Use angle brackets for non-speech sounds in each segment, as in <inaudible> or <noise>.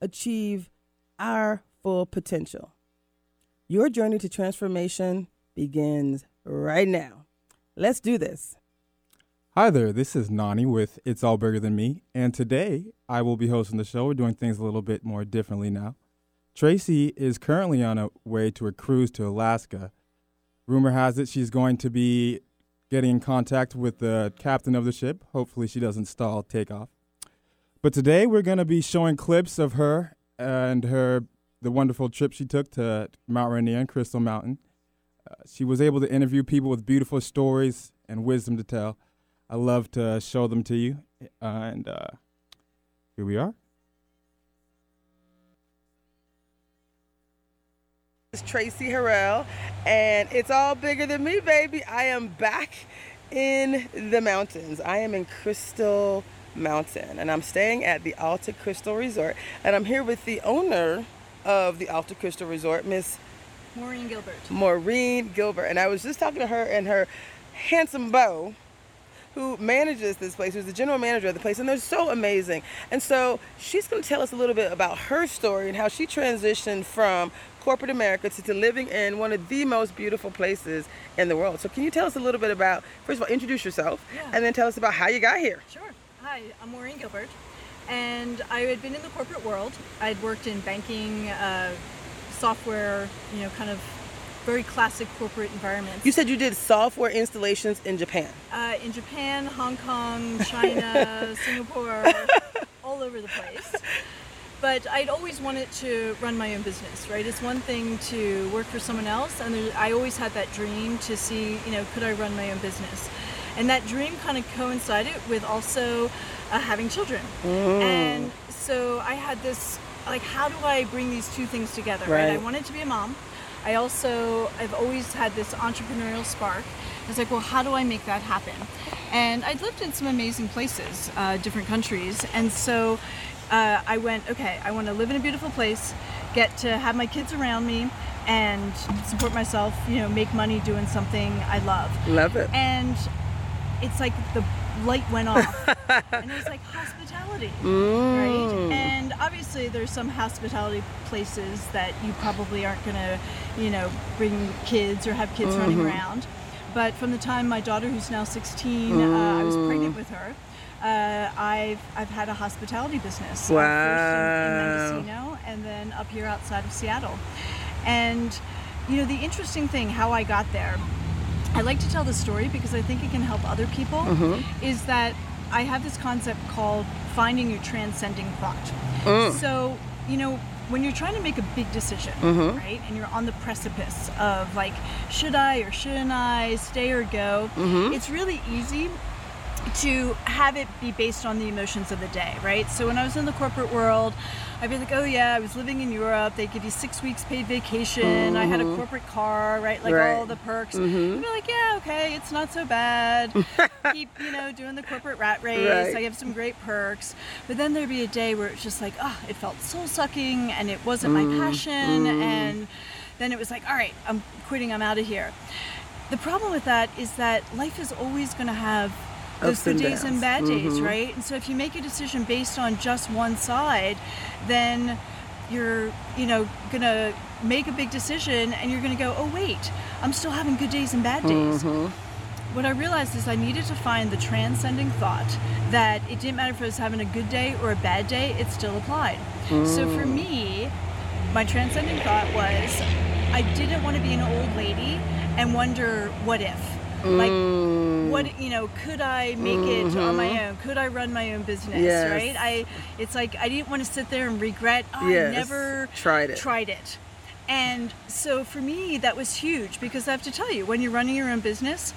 achieve our full potential. Your journey to transformation begins right now. Let's do this. Hi there, this is Nani with It's All Bigger Than Me, and today I will be hosting the show. We're doing things a little bit more differently now. Tracy is currently on a way to a cruise to Alaska. Rumor has it she's going to be getting in contact with the captain of the ship. Hopefully, she doesn't stall takeoff. But today we're going to be showing clips of her and her the wonderful trip she took to Mount Rainier and Crystal Mountain. Uh, she was able to interview people with beautiful stories and wisdom to tell. I love to show them to you, uh, and uh, here we are. It's Tracy Harrell, and it's all bigger than me, baby. I am back in the mountains. I am in Crystal Mountain, and I'm staying at the Alta Crystal Resort, and I'm here with the owner of the Alta Crystal Resort, Miss Maureen Gilbert. Maureen Gilbert, and I was just talking to her and her handsome beau who manages this place, who's the general manager of the place, and they're so amazing. And so she's going to tell us a little bit about her story and how she transitioned from corporate America to, to living in one of the most beautiful places in the world. So can you tell us a little bit about, first of all, introduce yourself, Yeah. and then tell us about how you got here. Sure. Hi, I'm Maureen Gilbert, and I had been in the corporate world. I'd worked in banking, uh, software, you know, kind of very classic corporate environments. You said you did software installations in Japan. uh, in Japan, Hong Kong, <laughs> China, Singapore, <laughs> all over the place. But I'd always wanted to run my own business, right? It's one thing to work for someone else, and there, I always had that dream to see, you know, could I run my own business? And that dream kind of coincided with also uh, having children. And so I had this, like, how do I bring these two things together, right? I wanted to be a mom. I also, I've always had this entrepreneurial spark. I was like, well, how do I make that happen? And I'd lived in some amazing places, uh, different countries. And so uh, I went, okay, I want to live in a beautiful place, get to have my kids around me, and support myself, you know, make money doing something I love. Love it. And it's like the light went off. <laughs> and it was like hospitality, Mm. right? And obviously, there's some hospitality places that you probably aren't going to, you know, bring kids or have kids running Mm-hmm. around. But from the time my daughter, who's now 16, uh, I was pregnant Mm. with her. Uh, I've I've had a hospitality business. Wow. first in, in Mendocino, and then up here outside of Seattle. And you know, the interesting thing, how I got there, I like to tell the story because I think it can help other people. Mm-hmm. Is that I have this concept called finding your transcending thought. Mm. So, you know, when you're trying to make a big decision, mm-hmm. right, and you're on the precipice of like, should I or shouldn't I stay or go, mm-hmm. it's really easy to have it be based on the emotions of the day, right? So when I was in the corporate world, I'd be like, oh yeah, I was living in Europe. They give you six weeks paid vacation. I had a mm-hmm. corporate car, right? Like Right. all the perks. Mm-hmm. I'd be like, yeah, okay, it's not so bad. <laughs> Keep, you know, doing the corporate rat race. Right. I have some great perks. But then there'd be a day where it's just like, oh, it felt soul sucking and it wasn't my mm-hmm. passion. And then it was like, all right, I'm quitting. I'm out of here. The problem with that is that life is always going to have those Ups good days and bad days, mm-hmm. right? And so if you make a decision based on just one side, then you're, you know, gonna make a big decision and you're gonna go, oh wait, I'm still having good days and bad days. Mm-hmm. What I realized is I needed to find the transcending thought that it didn't matter if I was having a good day or a bad day, it still applied. So for mm. me, my transcending thought was I didn't want to be an old lady and wonder what if. Like what you know, could I make it on my own? Could I run my own business? Yes. Right? I it's like I didn't want to sit there and regret oh, Yes. I never Tried it. tried it. And so for me that was huge because I have to tell you, when you're running your own business,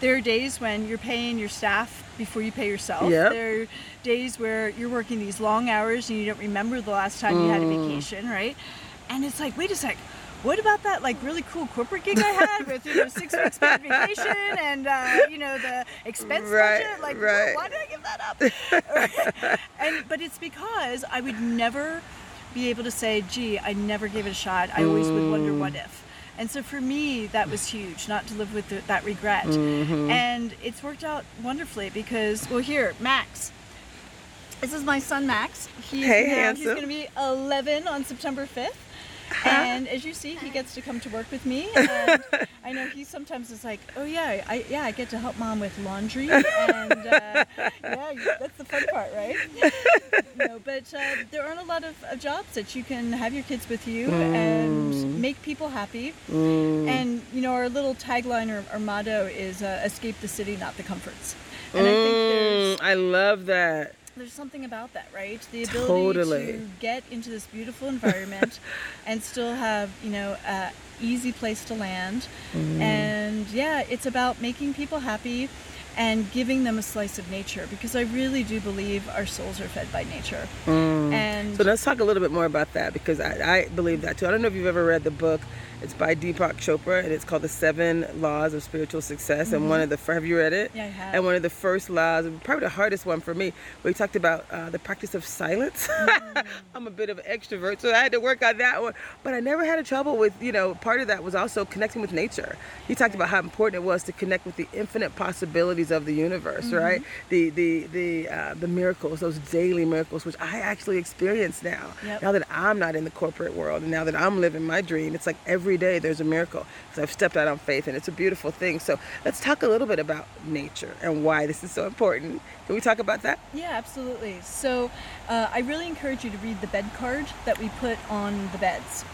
there are days when you're paying your staff before you pay yourself. Yep. There are days where you're working these long hours and you don't remember the last time you had a Mm. vacation, right? And it's like, wait a sec. What about that like really cool corporate gig I had <laughs> with you know six weeks paid vacation and uh, you know the expense Right, budget? Like, right. why did I give that up? <laughs> and but it's because I would never be able to say, "Gee, I never gave it a shot." I always would wonder what if. And so for me, that was huge, not to live with the, that regret. Mm-hmm. And it's worked out wonderfully because, well, here, Max. This is my son Max. He's Hey, now, handsome. He's going to be 11 on September 5th. <laughs> And as you see, he gets to come to work with me. And I know he sometimes is like, "Oh yeah, I yeah, I get to help mom with laundry." And uh, <laughs> yeah, that's the fun part, right? no, but uh, there aren't a lot of, of jobs that you can have your kids with you and make people happy. And you know, our little tagline or, or motto is uh, "Escape the city, not the comforts." And I think there's Mm, I love that. There's something about that, right? The ability Totally. to get into this beautiful environment <laughs> and still have, you know, a easy place to land. Mm-hmm. And yeah, it's about making people happy and giving them a slice of nature because I really do believe our souls are fed by nature. And Mm. So let's talk a little bit more about that because I, I believe that too. I don't know if you've ever read the book. It's by Deepak Chopra and it's called The Seven Laws of Spiritual Success. And one of the have you read it? Mm-hmm. Yeah, I have. And one of the first laws, probably the hardest one for me, where he talked about uh, the practice of silence. Mm. <laughs> I'm a bit of an extrovert, so I had to work on that one. But I never had a trouble with, you know, part of that was also connecting with nature. He talked about how important it was to connect with the infinite possibilities of the universe, Mm-hmm. right? The the the uh, the miracles, those daily miracles, which I actually experience now. Yep. Now that I'm not in the corporate world, and now that I'm living my dream, it's like every day there's a miracle because I've stepped out on faith, and it's a beautiful thing. So let's talk a little bit about nature and why this is so important. Can we talk about that? Yeah, absolutely. So uh, I really encourage you to read the bed card that we put on the beds.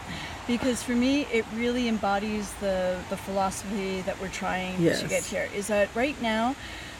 Because for me, it really embodies the, the philosophy that we're trying Yes. to get here. Is that right now,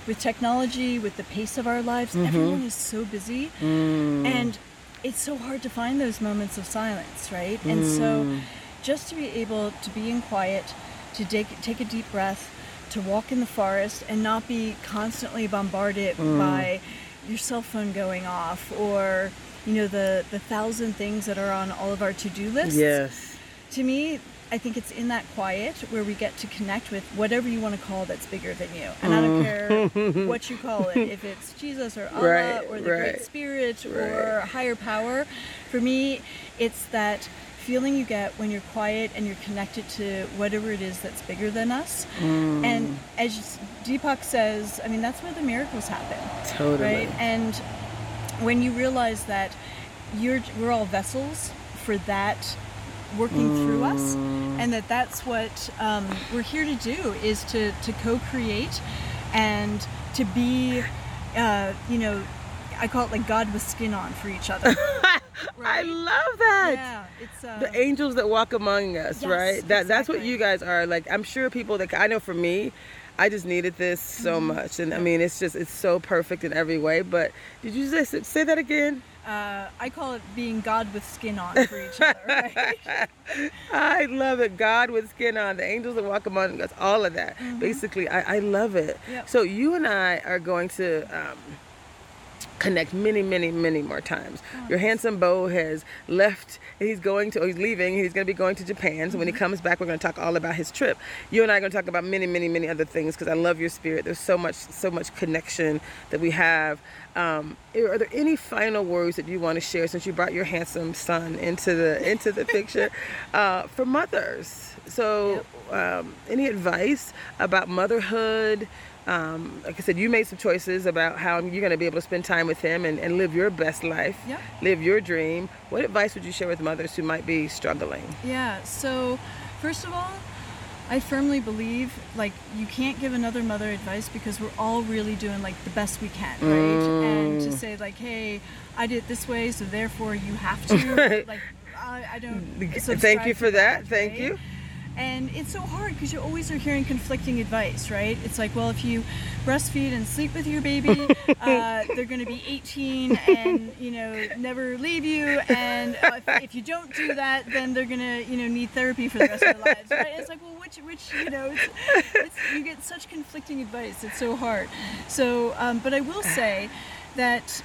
with technology, with the pace of our lives, mm-hmm. everyone is so busy. Mm. And it's so hard to find those moments of silence, right? And so mm. Just to be able to be in quiet, to take, take a deep breath, to walk in the forest and not be constantly bombarded mm. by your cell phone going off or you know the the thousand things that are on all of our to-do lists. Yes. to me i think it's in that quiet where we get to connect with whatever you want to call that's bigger than you. And i don't mm. care <laughs> what you call it if it's jesus or allah Right, or the right, great spirit or higher power. For me it's that feeling you get when you're quiet and you're connected to whatever it is that's bigger than us Mm. and as deepak says i mean that's where the miracles happen Totally. right and when you realize that you're we're all vessels for that working through us and that that's what um, we're here to do is to to co-create and to be uh, you know i call it like god with skin on for each other <laughs> I love that. yeah it's uh, the angels that walk among us, Yes, right? That that's what you guys are. Like I'm sure people that I know for me, I just needed this so Mm-hmm. much, and I mean it's just it's so perfect in every way. But did you just say that again? uh, i call it being god with skin on for each other <laughs> right I love it. God with skin on, the angels that walk among us, all of that. Basically, I, I love it. Mm-hmm. Yep. So you and I are going to um, connect many, many, many more times. Your handsome beau has left. He's going to. Oh, he's leaving. He's going to be going to Japan. So when he comes back, we're going to talk all about his trip. You and I are going to talk about many, many, many other things because I love your spirit. There's so much, so much connection that we have. Um, are there any final words that you want to share since you brought your handsome son into the into the picture <laughs> uh, for mothers? So, um, any advice about motherhood? Um, like I said, you made some choices about how you're going to be able to spend time with him and, and live your best life, Yep. live your dream. What advice would you share with mothers who might be struggling? Yeah, so first of all, I firmly believe like you can't give another mother advice because we're all really doing like the best we can, right? And Mm. to say like, hey, I did it this way, so therefore you have <laughs> to, like, I, I don't. So, thank you for that. Thank right? you. And it's so hard because you always are hearing conflicting advice, right? It's like, well, if you breastfeed and sleep with your baby, <laughs> uh, they're going to be 18 and you know never leave you. And uh, if, if, you don't do that, then they're going to you know need therapy for the rest of their lives, right? It's like, well, which which you know, it's, it's, you get such conflicting advice. It's so hard. So, um, but I will say that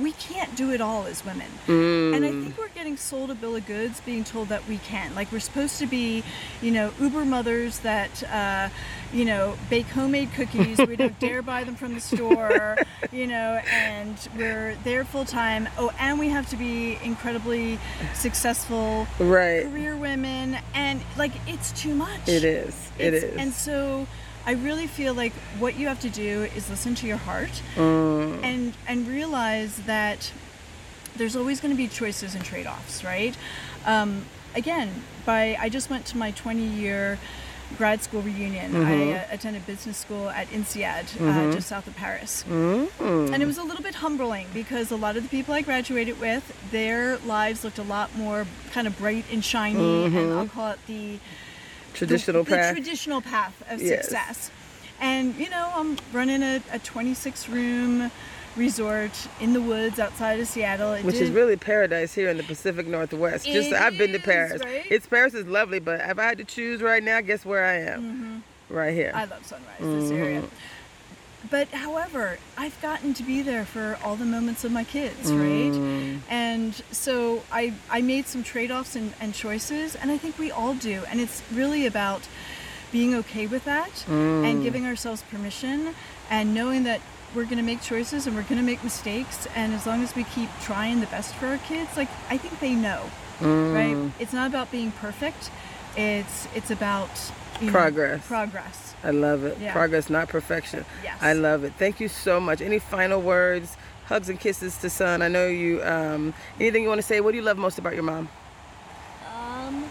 we can't do it all as women. Mm. And I think we're getting sold a bill of goods being told that we can. Like we're supposed to be, you know, Uber mothers that, uh, you know, bake homemade cookies. we don't <laughs> dare buy them from the store, you know, and we're there full time. Oh, and we have to be incredibly successful right. career women. And like it's too much. It is. It it's. And so I really feel like what you have to do is listen to your heart mm. and and realize that there's always going to be choices and trade-offs, right? Um, again, by I just went to my 20 year grad school reunion. Mm-hmm. I uh, attended business school at INSEAD, uh, mm-hmm. uh, just south of Paris. Mm-hmm. And it was a little bit humbling because a lot of the people I graduated with, their lives looked a lot more kind of bright and shiny, and mm-hmm. I'll call it the traditional the, path. The traditional path of yes. success. And you know, I'm running a, a 26 room resort in the woods outside of Seattle. It Which did, is really paradise here in the Pacific Northwest. Just I've been to Paris. Right? It's Paris is lovely, but if I had to choose right now, guess where I am? Mm-hmm. Right here. I love Sunrise, mm-hmm. this area. But however, I've gotten to be there for all the moments of my kids, right? Mm. And so I, I made some trade offs and, and choices, and I think we all do. And it's really about being okay with that mm. and giving ourselves permission and knowing that we're going to make choices and we're going to make mistakes. And as long as we keep trying the best for our kids, like I think they know, mm. right? It's not about being perfect. It's it's about progress. Know, progress I love it. Yeah. Progress, not perfection. Yes. I love it. Thank you so much. Any final words, hugs and kisses to son? I know you. Um, anything you want to say? What do you love most about your mom? Um,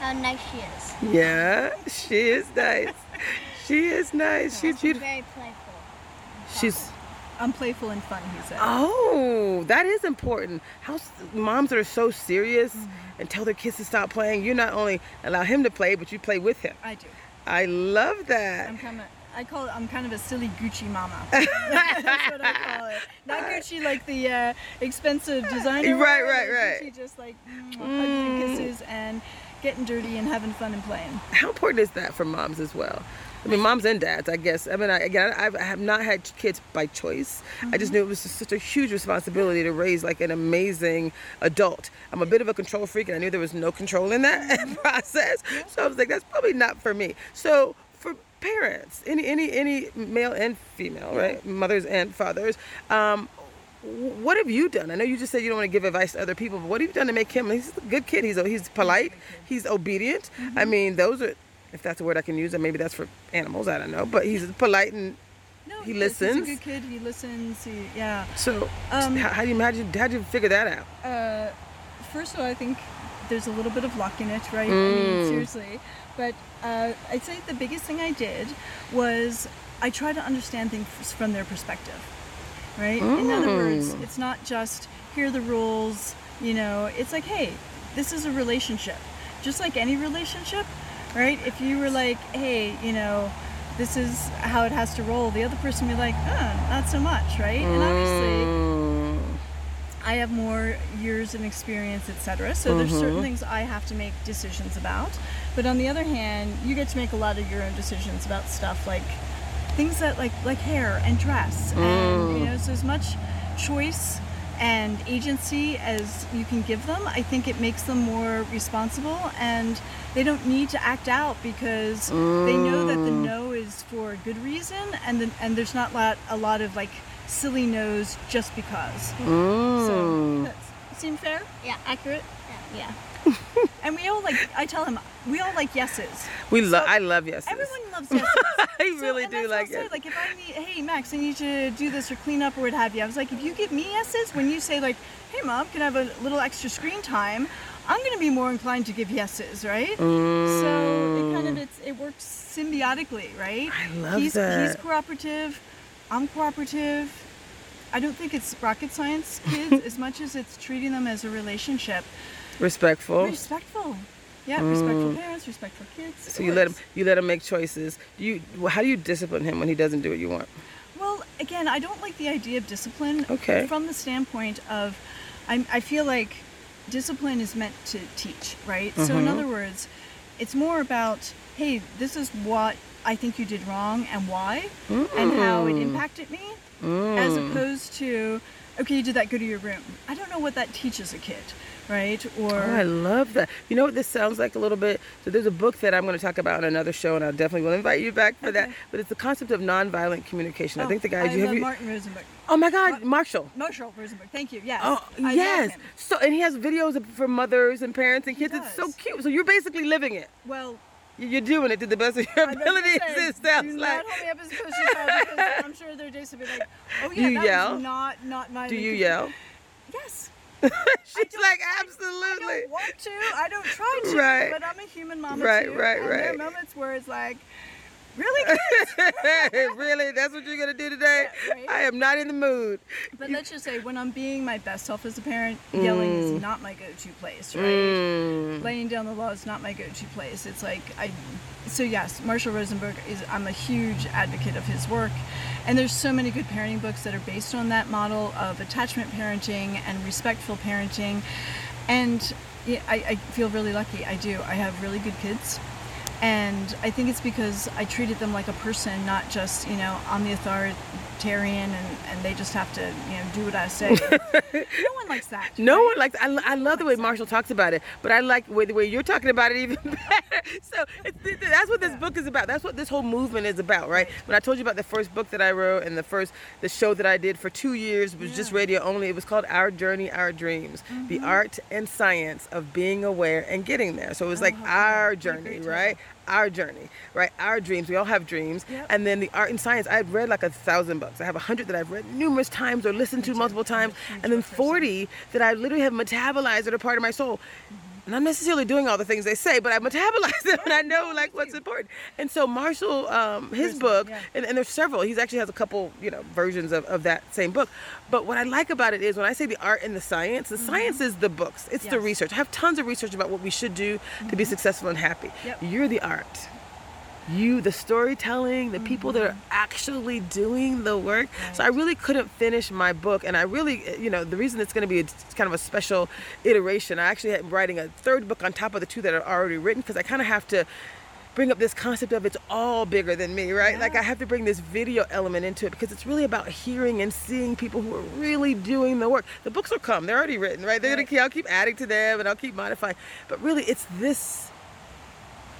how nice she is. Yeah, she is nice. <laughs> she is nice. She's beautiful. Very playful. She's. I'm playful and fun, he said. Oh, that is important. How moms are so serious mm-hmm. And tell their kids to stop playing. You not only allow him to play, but you play with him. I do. I love that. I'm kind of, I call it, I'm kind of a silly Gucci mama. <laughs> That's what I call it. Not Gucci like the uh, expensive designer. Right, right, right. Gucci just like mm, mm. and kisses and getting dirty and having fun and playing. How important is that for moms as well? I mean, moms and dads, I guess. I mean, I, again, I've, I have not had kids by choice. Mm-hmm. I just mm-hmm. knew it was such a huge responsibility to raise like an amazing adult. I'm a bit of a control freak, and I knew there was no control in that <laughs> mm-hmm. process. So I was like, that's probably not for me. So for parents, any any any male and female, right, mothers and fathers. Um, what have you done? I know you just said you don't want to give advice to other people, but what have you done to make him? He's a good kid. He's he's polite. He's obedient. Mm-hmm. I mean, those are if that's a word I can use, and maybe that's for animals. I don't know, but he's polite and no, he, he listens. He's a good kid. He listens. He, yeah. So, um, how, how, do you imagine? How did you figure that out? Uh, first of all, I think there's a little bit of luck in it, right? Mm. I mean, mm. seriously. But uh, I'd say the biggest thing I did was I try to understand things from their perspective, right? Mm. In other words, mm. it's not just here are the rules. You know, it's like, hey, this is a relationship. Just like any relationship, right? If you were like, hey, you know, this is how it has to roll, the other person would be like, oh, not so much, right? And obviously, mm. I have more years and experience, etc. So mm-hmm. there's certain things I have to make decisions about. But on the other hand, you get to make a lot of your own decisions about stuff like things that like like hair and dress, mm. and you know, so as much choice and agency as you can give them, I think it makes them more responsible and they don't need to act out because mm. they know that the mm. no is for a good reason and the, and there's not lot, a lot of like silly no's just because. Mm. So that seem fair? Yeah. Accurate? Yeah. yeah. <laughs> and we all like I tell him we all like yeses. We love so I love yeses. Everyone loves <laughs> yeses. I so, really do like it. Like if I need hey Max, I need you to do this or clean up or what have you. I was like, if you give me yeses when you say like, hey mom, can I have a little extra screen time? I'm going to be more inclined to give yeses, right? Mm. So it kind of it's, it works symbiotically, right? I love he's, that. He's cooperative. I'm cooperative. I don't think it's rocket science, <laughs> kids, as much as it's treating them as a relationship. Respectful. Respectful. Yeah, respectful parents, respectful kids. So you let him you let him make choices. Do you how do you discipline him when he doesn't do what you want? Well, again, I don't like the idea of discipline. Okay. From the standpoint of, I'm, I feel like discipline is meant to teach, right? So Mm-hmm. in other words, it's more about, hey, this is what I think you did wrong and why, and how Mm. it impacted me, as opposed to, okay, you did that. Go to your room. I don't know what that teaches a kid, right? Or Oh, I love that. You know what this sounds like a little bit? So there's a book that I'm going to talk about in another show, and I definitely will invite you back for that. But it's the concept of nonviolent communication. I oh, think the guy. I you, have you, Martin Rosenberg. oh my God, Marshall. Marshall Rosenberg. Thank you. Yes. Oh I yes. So and he has videos for mothers and parents and kids. It's so cute. So you're basically living it. Well, You- You're doing it to the best of your ability. was gonna say, It sounds like. hold me up as a because I'm sure there are days to be like, oh <laughs> yeah, Do you that yell? not not my. Do you yell? Yes. <laughs> She's like I don't want to. I don't try to. Right. But I'm a human mama Right, too. right, and There are moments where it's like, really, <laughs> <laughs> really? That's what you're gonna do today? Yeah, right. I am not in the mood. but let's just say when I'm being my best self as a parent, yelling is not my go-to place, right? Mm. laying down the law is not my go-to place. It's like I, so yes, Marshall Rosenberg is. I'm a huge advocate of his work, and there's so many good parenting books that are based on that model of attachment parenting and respectful parenting, and yeah, I, I feel really lucky. I do. I have really good kids. And I think it's because I treated them like a person, not just, you know, on the the authoritarian and, and they just have to, you know, do what I say. <laughs> no one likes that. No right? one likes. I, I love the way Marshall talks about it, but I like the way, the way you're talking about it even <laughs> better. So it's, th- th- that's what this book is about. That's what this whole movement is about, right? When I told you about the first book that I wrote and the first the show that I did for two years was just radio only. It was called Our Journey, Our Dreams: The mm-hmm. Art and Science of Being Aware and Getting There. So it was like how our cool. What a journey, right? Our journey, right? Our dreams. We all have dreams, Yep. and then the art and science. I've read like a thousand books. I have a hundred that I've read numerous times or listened to multiple times, and then 40 that I literally have metabolized that are part of my soul. Not necessarily doing all the things they say, but I metabolize <laughs> them and I know like what's important. And so Marshall, um, his book, yeah. and, and there's several. He actually has a couple, you know, versions of, of that same book. But what I like about it is when I say the art and the science, the science is the books. It's the Mm-hmm. Research. I have tons of research about what we should do to be successful and happy. Yep. You're the art you the storytelling the people that are mm-hmm. actually doing the work. So i really couldn't finish my book and i really you know the reason it's going to be a, kind of a special iteration i actually am writing a third book on top of the two that are already written because i kind of have to bring up this concept of it's all bigger than me right? Like i have to bring this video element into it because it's really about hearing and seeing people who are really doing the work. The books will come they're already written right? They're Right. gonna i'll keep adding to them and i'll keep modifying. But really it's this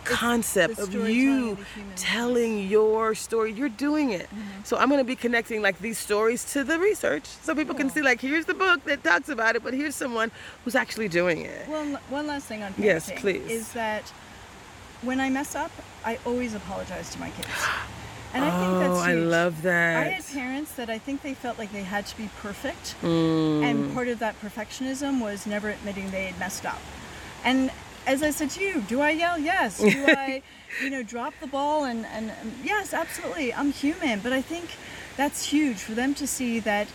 concept of you of the human telling your story you're doing it Mm-hmm. so i'm going to be connecting like these stories to the research so people can see like here's the book that talks about it but here's someone who's actually doing it Well, one last thing on parenting Yes, please. is that when I mess up, I always apologize to my kids. <gasps> And I think oh that's i love that. I had parents that I think they felt like they had to be perfect, Mm. and part of that perfectionism was never admitting they had messed up. And as I said to you, do I yell? Yes. Do <laughs> I, you know, drop the ball? And, and and yes, absolutely. I'm human, but I think that's huge for them to see that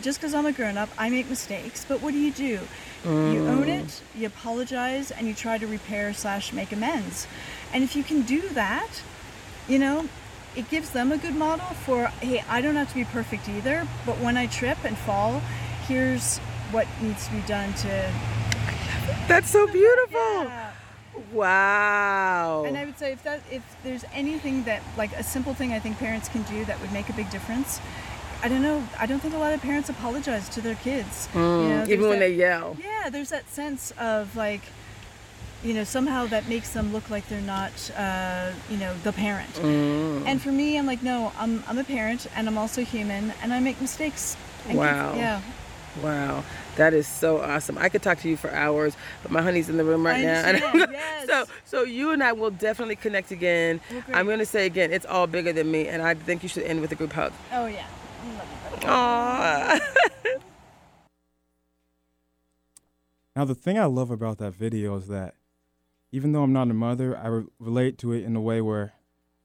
just because I'm a grown up, I make mistakes. But what do you do? You own mm. it, you apologize, and you try to repair slash make amends. And if you can do that, you know, it gives them a good model for, hey, I don't have to be perfect either, but when I trip and fall, here's what needs to be done to. That's so beautiful Yeah. wow And I would say if that if there's anything that like a simple thing I think parents can do that would make a big difference. I don't know. I don't think a lot of parents apologize to their kids. you know, Mm, even when that- they yell Yeah, there's that sense of like, you know, somehow that makes them look like they're not, uh, you know, the parent. Mm. And for me, I'm like, no, I'm I'm a parent and I'm also human and I make mistakes. And kids- Wow. yeah. Wow, that is so awesome. I could talk to you for hours, but my honey's in the room right I now. understand, <laughs> yes. so, so you and I will definitely connect again. Well, great. I'm going to say again, it's all bigger than me, and I think you should end with a group hug. Oh yeah. I love you, buddy. Aww. Now, the thing I love about that video is that even though I'm not a mother, I re- relate to it in a way where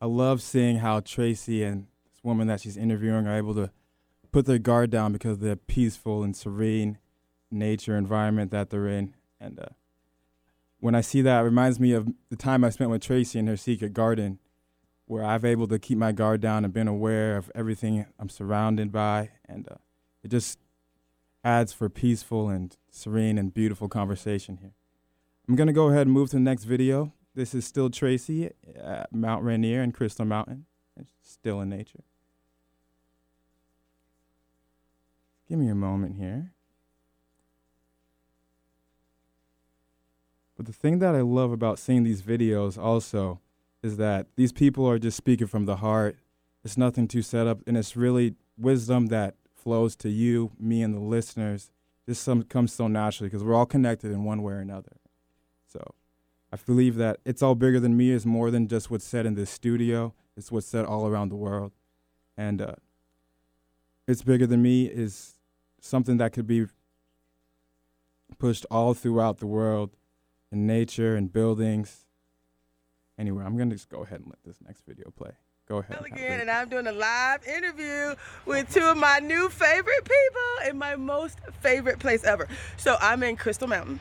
I love seeing how Tracy and this woman that she's interviewing are able to put their guard down because they're peaceful and serene nature environment that they're in. And uh, when I see that, it reminds me of the time I spent with Tracy in her secret garden, where I've able to keep my guard down and been aware of everything I'm surrounded by, and uh, it just adds for peaceful and serene and beautiful conversation here. I'm gonna go ahead and move to the next video. This is still Tracy at Mount Rainier and Crystal Mountain. It's still in nature. Give me a moment here. But the thing that I love about seeing these videos also is that these people are just speaking from the heart. It's nothing too set up, and it's really wisdom that flows to you, me, and the listeners. This some, comes so naturally because we're all connected in one way or another. So I believe that It's All Bigger Than Me is more than just what's said in this studio, it's what's said all around the world. And uh, It's Bigger Than Me is something that could be pushed all throughout the world in nature and buildings. Anyway, I'm going to just go ahead and let this next video play. Go ahead. Again, and I'm doing a live interview with two of my new favorite people in my most favorite place ever. So I'm in Crystal Mountain,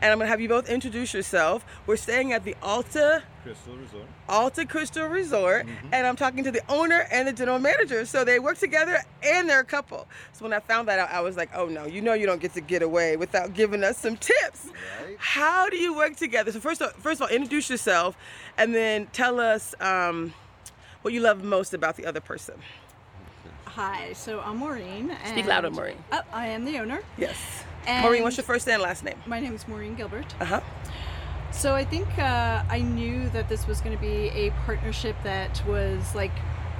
and I'm gonna have you both introduce yourself. We're staying at the Alta Crystal Resort. Alta Crystal Resort, and I'm talking to the owner and the general manager. So they work together and they're a couple. So when I found that out, I was like, oh no, you know you don't get to get away without giving us some tips. Right. How do you work together? So first, of, first of all, introduce yourself, and then tell us um, what you love most about the other person. Hi, so I'm Maureen. And Speak louder, Maureen. Oh, I am the owner. Yes. And Maureen, what's your first and last name? My name is Maureen Gilbert. Uh huh. So I think uh, I knew that this was going to be a partnership that was like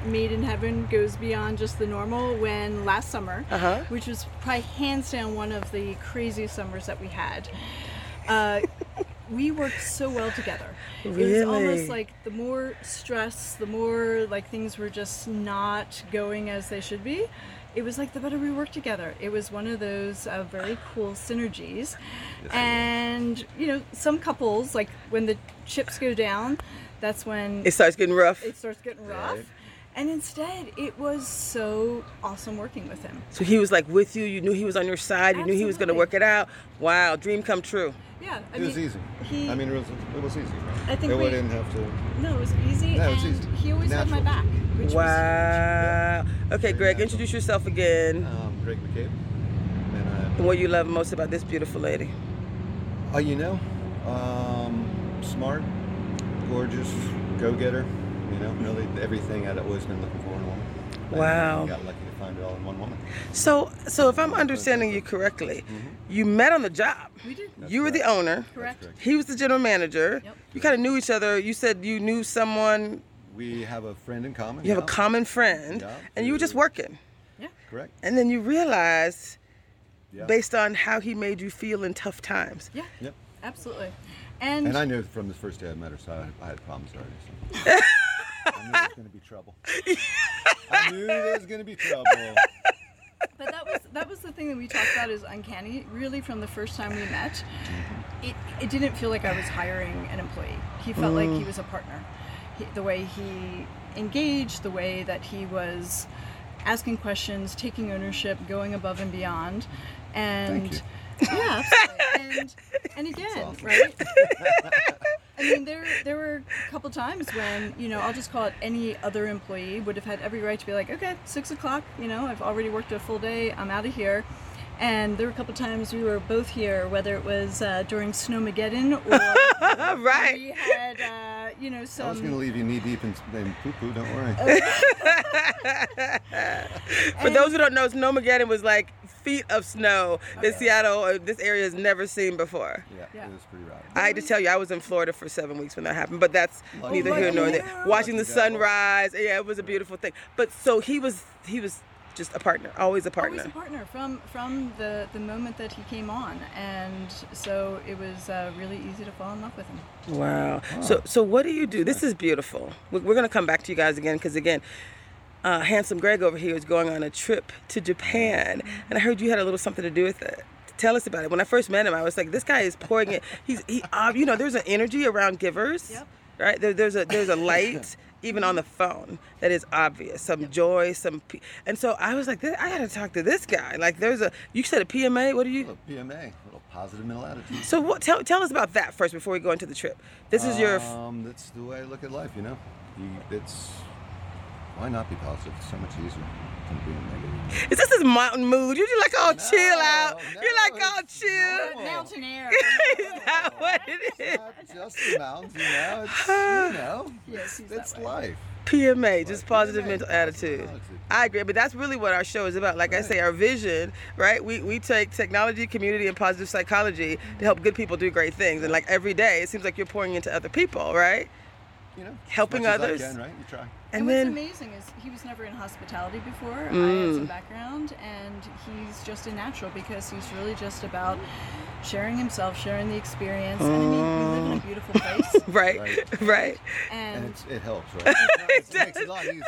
made in heaven, goes beyond just the normal. When last summer, Uh-huh. which was probably hands down one of the craziest summers that we had, uh, <laughs> we worked so well together. Really? It was almost like the more stress, the more like things were just not going as they should be. It was like the better we worked together. It was one of those uh, very cool synergies. And, you know, some couples, like when the chips go down, that's when It starts getting rough. it starts getting rough. Right. And instead, it was so awesome working with him. So he was like with you. You knew he was on your side. You knew he was going to work it out. Wow, dream come true. Yeah, I It was easy. He, I mean, it was, it was easy. I think it we- didn't have to. no, it was easy, No, it was and easy. he always had my back, which was Wow. Okay, Very Greg, natural. introduce yourself again. Um, Greg McCabe. And And what you love most about this beautiful lady. uh, oh, you know, um, smart, gorgeous, go-getter. You know, really everything I'd always been looking for in a woman. And Wow. So, so if I'm understanding you correctly, mm-hmm. you met on the job. we did That's you were the owner. correct. correct. He was the general manager. Yep. You kind of knew each other. You said you knew someone. We have a friend in common. You have a common friend, Yeah, and you were just who- working. Correct. And then you realized, Yeah. based on how he made you feel in tough times. Yeah, Yep. absolutely. And, And I knew from the first day I met her, so I, I had problems already. So. <laughs> I knew there was going to be trouble. I knew there was going to be trouble. But that was that was the thing that we talked about is uncanny. Really, from the first time we met, it, it didn't feel like I was hiring an employee. He felt like he was a partner. He, the way he engaged, the way that he was asking questions, taking ownership, going above and beyond, and yeah, and and <laughs> again, right? <laughs> I mean, there there were a couple times when you know I'll just call it any other employee would have had every right to be like, okay, six o'clock. You know, I've already worked a full day. I'm out of here. And there were a couple times we were both here, whether it was uh, during Snowmageddon or <laughs> right. we had, uh, you know, some. I was going to leave you knee deep in, in poo poo, don't worry. <laughs> For those who don't know, Snowmageddon was like feet of snow that Seattle or this area has never seen before. Yeah, Yeah. it was pretty rowdy. I had to tell you, I was in Florida for seven weeks when that happened, but that's Lucky neither here nor there. Watching the Lucky devil. sunrise, yeah, it was a beautiful thing. But so he was, he was just a partner, always a partner. Always a partner from from the the moment that he came on, and so it was uh, really easy to fall in love with him. Wow. So, so what do you do? This is beautiful. We're, we're going to come back to you guys again because again, uh, handsome Greg over here is going on a trip to Japan, and I heard you had a little something to do with it. Tell us about it. When I first met him, I was like, this guy is pouring it. He's, he, uh, you know, there's an energy around givers, Yep. right? There, there's a, there's a light <laughs> even on the phone, that is obvious. Some joy, some, pe- and so I was like, I gotta talk to this guy. Like, there's a, you said a PMA. What do A you? little PMA, a little positive mental attitude. So what? Tell, tell us about that first before we go into the trip. This is your. Um, that's the way I look at life, you know. You, it's why not be positive? It's so much easier than being negative. Is this his mountain mood? You just like oh, all chill out. No, You're like no, all it's chill. normal. Mountain air. <laughs> is that what it is? It's not just the mountains, you know. It's, you <sighs> know, Yes, he's that it's life. PMA, just positive PMA, mental positive attitude. attitude. I agree, but that's really what our show is about. Like I say, our vision, right? We, we take technology, community, and positive psychology to help good people do great things. And like every day, it seems like you're pouring into other people, right? You know, as Helping much as I others. can, right? You try. And, And, then, what's amazing is he was never in hospitality before. I had Mm. some background, and he's just a natural because he's really just about sharing himself, sharing the experience. And I mean, we live in a beautiful place, <laughs> right, Right. <laughs> right. And and it's, it helps, right? <laughs> it makes it a lot easier.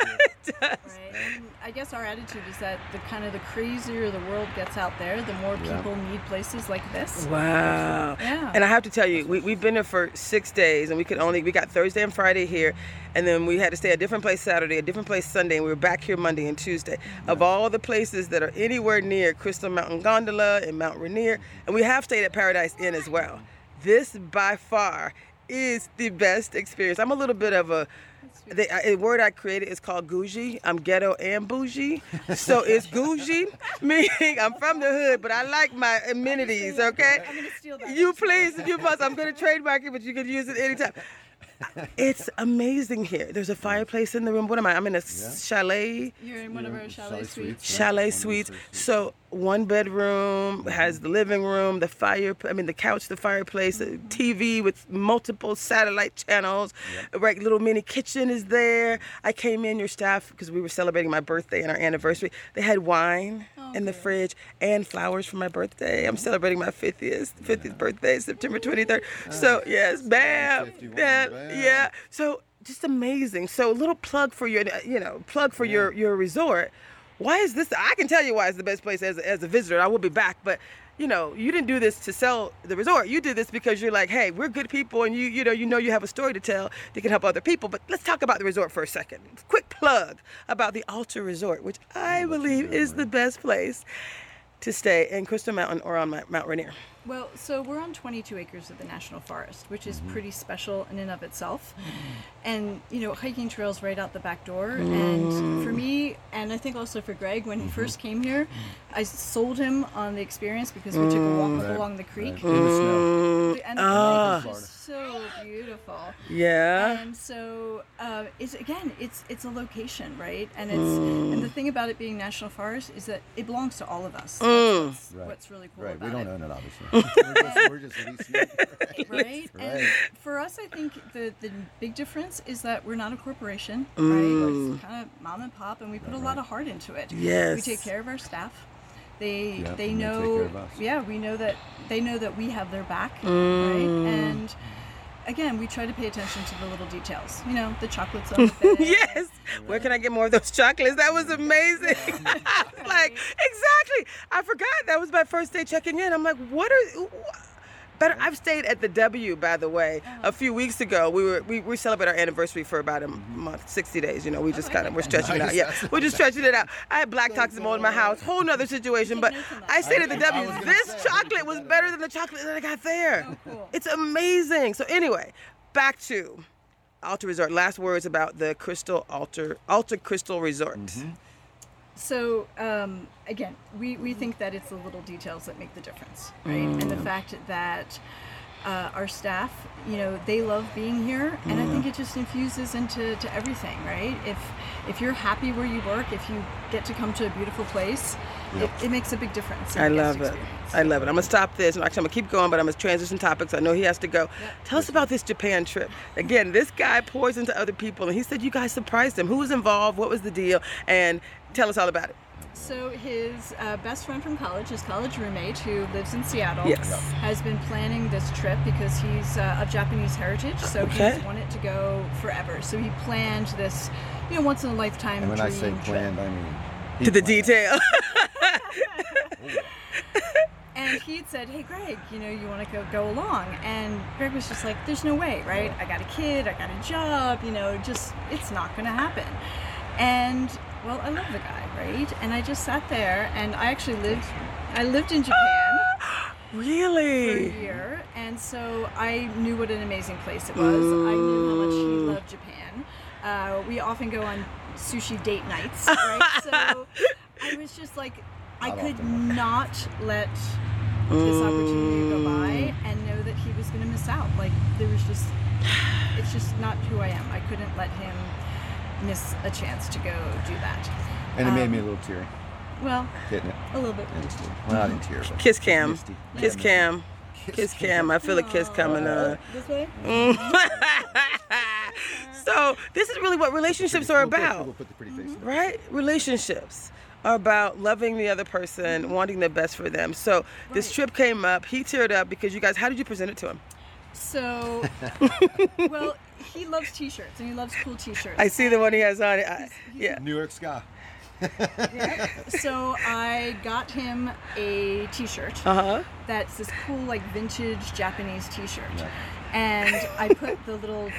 right. And I guess our attitude is that the kind of the crazier the world gets out there, the more Yeah. people need places like this. Wow. Yeah. And I have to tell you, we, we've been there for six days, and we could only, we got Thursday and Friday here, and then we had to stay at a different place Saturday, a different place Sunday, and we were back here Monday and Tuesday. Of all the places that are anywhere near Crystal Mountain Gondola and Mount Rainier, and we have stayed at Paradise Inn as well. This by far is the best experience. I'm a little bit of a, the a word I created is called gougie. I'm ghetto and bougie. So <laughs> it's gougie, meaning I'm from the hood, but I like my amenities, okay? I'm gonna steal that. You please, if you must. I'm going to trademark it, but you can use it anytime. It's amazing here. There's a fireplace in the room. What am I? I'm in a chalet, You're in one of our chalet chalet suites. suites. chalet One suites. So one bedroom has mm-hmm. the living room, the fire. I mean, the couch, the fireplace, uh, mm-hmm. the TV with multiple satellite channels. A right little mini kitchen is there. I came in. Your staff, because we were celebrating my birthday and our anniversary, they had wine in the good. fridge and flowers for my birthday. I'm celebrating my 50th 50th birthday, September 23rd. So yes, bam, 51, yeah, yeah. So just amazing. So a little plug for your, you know, plug for your your resort. Why is this? I can tell you why it's the best place as a, as a visitor. I will be back, but you know, you didn't do this to sell the resort. You did this because you're like, hey, we're good people, and you you know you know you have a story to tell that can help other people. But let's talk about the resort for a second. Quick plug about the Alta Resort, which I believe is the best place to stay in Crystal Mountain or on Mount Rainier. Well, so we're on 22 acres of the national forest, which is mm-hmm. pretty special in and of itself. Mm-hmm. And, you know, hiking trails right out the back door. Mm. And for me, and I think also for Greg, when he mm-hmm. first came here, I sold him on the experience because we took a walk Right, along the creek. right. In the snow. And the Ah. Lake is just so beautiful. Yeah. And so uh, it's again, it's it's a location, right? And it's and the thing about it being national forest is that it belongs to all of us. That's what's, Right. what's really cool Right, about we don't it own it, obviously. <laughs> we're, just, we're just leasing it. <laughs> right? And Right. for us, I think the the big difference is that we're not a corporation, Mm. right? It's kind of mom and pop, and we put a lot of heart into it. Yes. we take care of our staff. They Yeah, they and they take know care of us. yeah we know that they know that we have their back Mm. right and again we try to pay attention to the little details you know the chocolates on <laughs> the yes. Where can I get more of those chocolates? That was amazing. <laughs> <laughs> Like, exactly. I forgot that was my first day checking in. I'm like, what are. Better. I've stayed at the W, by the way. A few weeks ago, we were we, we celebrate our anniversary for about a month, 60 days. You know, we just kind of we're <laughs> stretching it out. Yeah, we're just stretching it out. I had black toxic mold in my house, whole nother situation. <laughs> But I stayed at the W. This chocolate was better than the chocolate that I got there. Oh. It's amazing. So anyway, back to Alta Resort. Last words about the Crystal Alta Alta Crystal Resort. So um, again, we, we think that it's the little details that make the difference, right? And the fact that uh, our staff, you know, they love being here, and I think it just infuses into to everything, right? If if you're happy where you work, if you get to come to a beautiful place, it, it makes a big difference. I love it. I love it. I'm gonna stop this. Actually, I'm gonna keep going, but I'm gonna transition topics. I know he has to go. Tell us about this Japan trip. Again, this guy pours into other people, and he said you guys surprised him. Who was involved? What was the deal? And tell us all about it. So his uh, best friend from college, his college roommate who lives in Seattle, Yes. has been planning this trip because he's uh, of Japanese heritage, so Okay. he's wanted to go forever. So he planned this, you know, once in a lifetime And when I dream say trip. planned, I mean. he To the planned. detail. <laughs> <laughs> and he'd said, "Hey, Greg, you know, you want to go go along?" And Greg was just like, "There's no way, right? I got a kid, I got a job, you know, just it's not going to happen." And well, I love the guy, right? And I just sat there, and I actually lived, I lived in Japan <gasps> for a Really? year, and so I knew what an amazing place it was. I knew how much he loved Japan. Uh, we often go on sushi date nights, right? <laughs> so I was just like, I Not could not let this opportunity go by and know that he was going to miss out. Like there was just, it's just not who I am. I couldn't let him miss a chance to go do that. And it made Um, me a little teary, Well, didn't it? a little bit. It was teary. Well, not in tears. but Kiss cam. misty. Kiss Yeah, cam. Kiss cam. I feel a kiss coming on. This way. <laughs> <laughs> so this is really what relationships are We'll put- about. We'll put the pretty face in. right? Relationships are about loving the other person, wanting the best for them. So this trip came up. He teared up because you guys. How did you present it to him? So, <laughs> well, he loves T-shirts and he loves cool T-shirts. I see the one he has on. I, yeah. New York Sky. So I got him a T-shirt Uh huh. that's this cool like vintage Japanese T-shirt, Yeah. and I put the little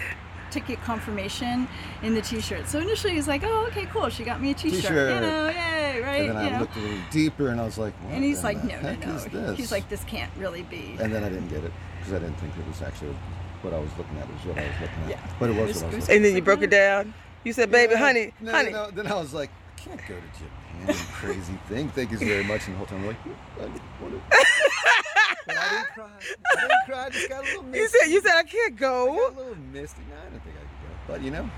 ticket confirmation in the T-shirt. So initially he's like, "Oh, okay, cool. She got me a T-shirt. You T-shirt. know, yay, right? And then you I know." looked a little deeper and I was like, what and he's in like, the "No, no, no." is this? He's like, "This can't really be." And then I didn't get it because I didn't think it was actually what I was looking at. It Was what I was looking at. Yeah. But it was, It was- what I it was was- looking And then you broke it down. You said, "Baby, Yeah, honey, no, honey." No, then I was like, I can't go to Japan. crazy thing. Thank you very much. And the whole time I'm like, I didn't but I didn't cry. I didn't cry. I just got a little misty. <laughs> You said you said I can't I got a little misty. No, I didn't think I could go. But you know,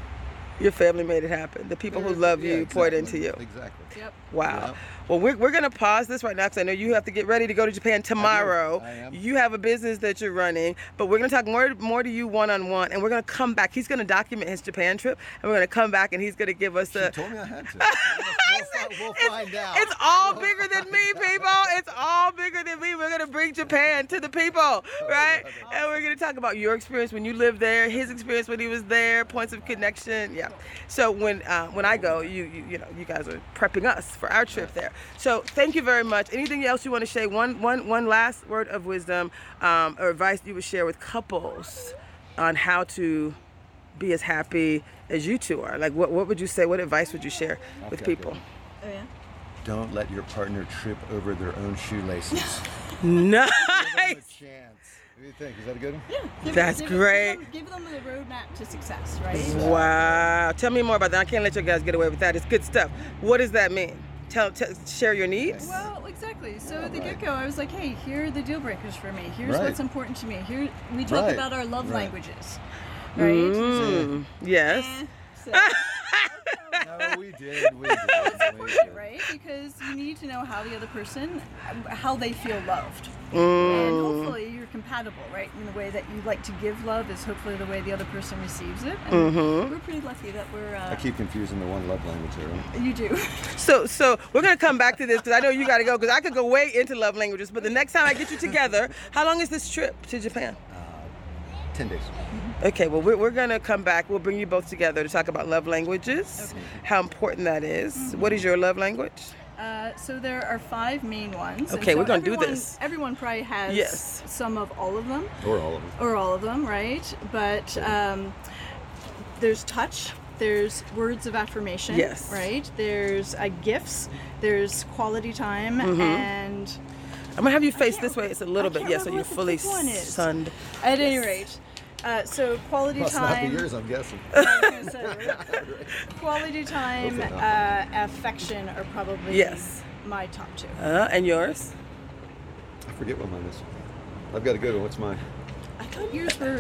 Your family made it happen. The people who mm-hmm. love yeah, you poured into you. Exactly. Yep. Wow. Yep. Well, we're, we're going to pause this right now because I know you have to get ready to go to Japan tomorrow. I am. You have a business that you're running, but we're going to talk more more to you one on one, and we're going to come back. He's going to document his Japan trip, and we're going to come back, and he's going to give us She a. told me I had to. <laughs> <laughs> we'll, find out. It's all bigger than me, people. It's all bigger than me. We're gonna bring Japan to the people, right? And we're gonna talk about your experience when you lived there, his experience when he was there, points of connection. Yeah. So when uh, when I go, you, you you know you guys are prepping us for our trip there. So thank you very much. Anything else you want to say? One one one last word of wisdom um, or advice you would share with couples on how to be as happy as you two are. Like what what would you say? What advice would you share with Okay, people? good. Oh yeah. Don't let your partner trip over their own shoelaces. <laughs> Nice. chance. What do you think? Is that a good one? Give- That's give- great. Give them, give them the roadmap to success, right? Wow. Tell me more about that. I can't let you guys get away with that. It's good stuff. What does that mean? Tell, tell share your needs. Well, exactly. So at the right. get go, I was like, hey, here are the deal breakers for me. Here's Right. what's important to me. Here we talk Right. about our love Right. languages, right? Mm, yes. Eh, so- <laughs> No, we did. We did. We did. right? Because you need to know how the other person, how they feel loved, and Mm. hopefully you're compatible, right? In the way that you like to give love is hopefully the way the other person receives it. And Mm-hmm. we're pretty lucky that we're. Uh, I keep confusing the one love language there. Right? you do. So, so we're gonna come back to this because I know you got to go because I could go way into love languages. But the next time I get you together, how long is this trip to Japan? Ten days. Okay, well, we're, we're gonna come back. We'll bring you both together to talk about love languages, how important that is. What is your love language? Uh, so there are five main ones. Okay, so we're gonna do everyone- this. Everyone probably has Yes. some of all of them. Or all of them. or all of them, right? But um, there's touch, there's words of affirmation, Yes. right? There's uh, gifts, there's quality time, Mm-hmm. and I'm gonna have you face this way. It's a little bit, can't yeah, so you're fully fifth one is. sunned. at any rate, uh, so quality Must not be time. yours, I'm guessing. <laughs> I was gonna say, right? <laughs> quality time, uh, affection are probably Yes. my top two. Uh, and yours? I forget what mine is. I've got a good one. What's mine? I thought yours were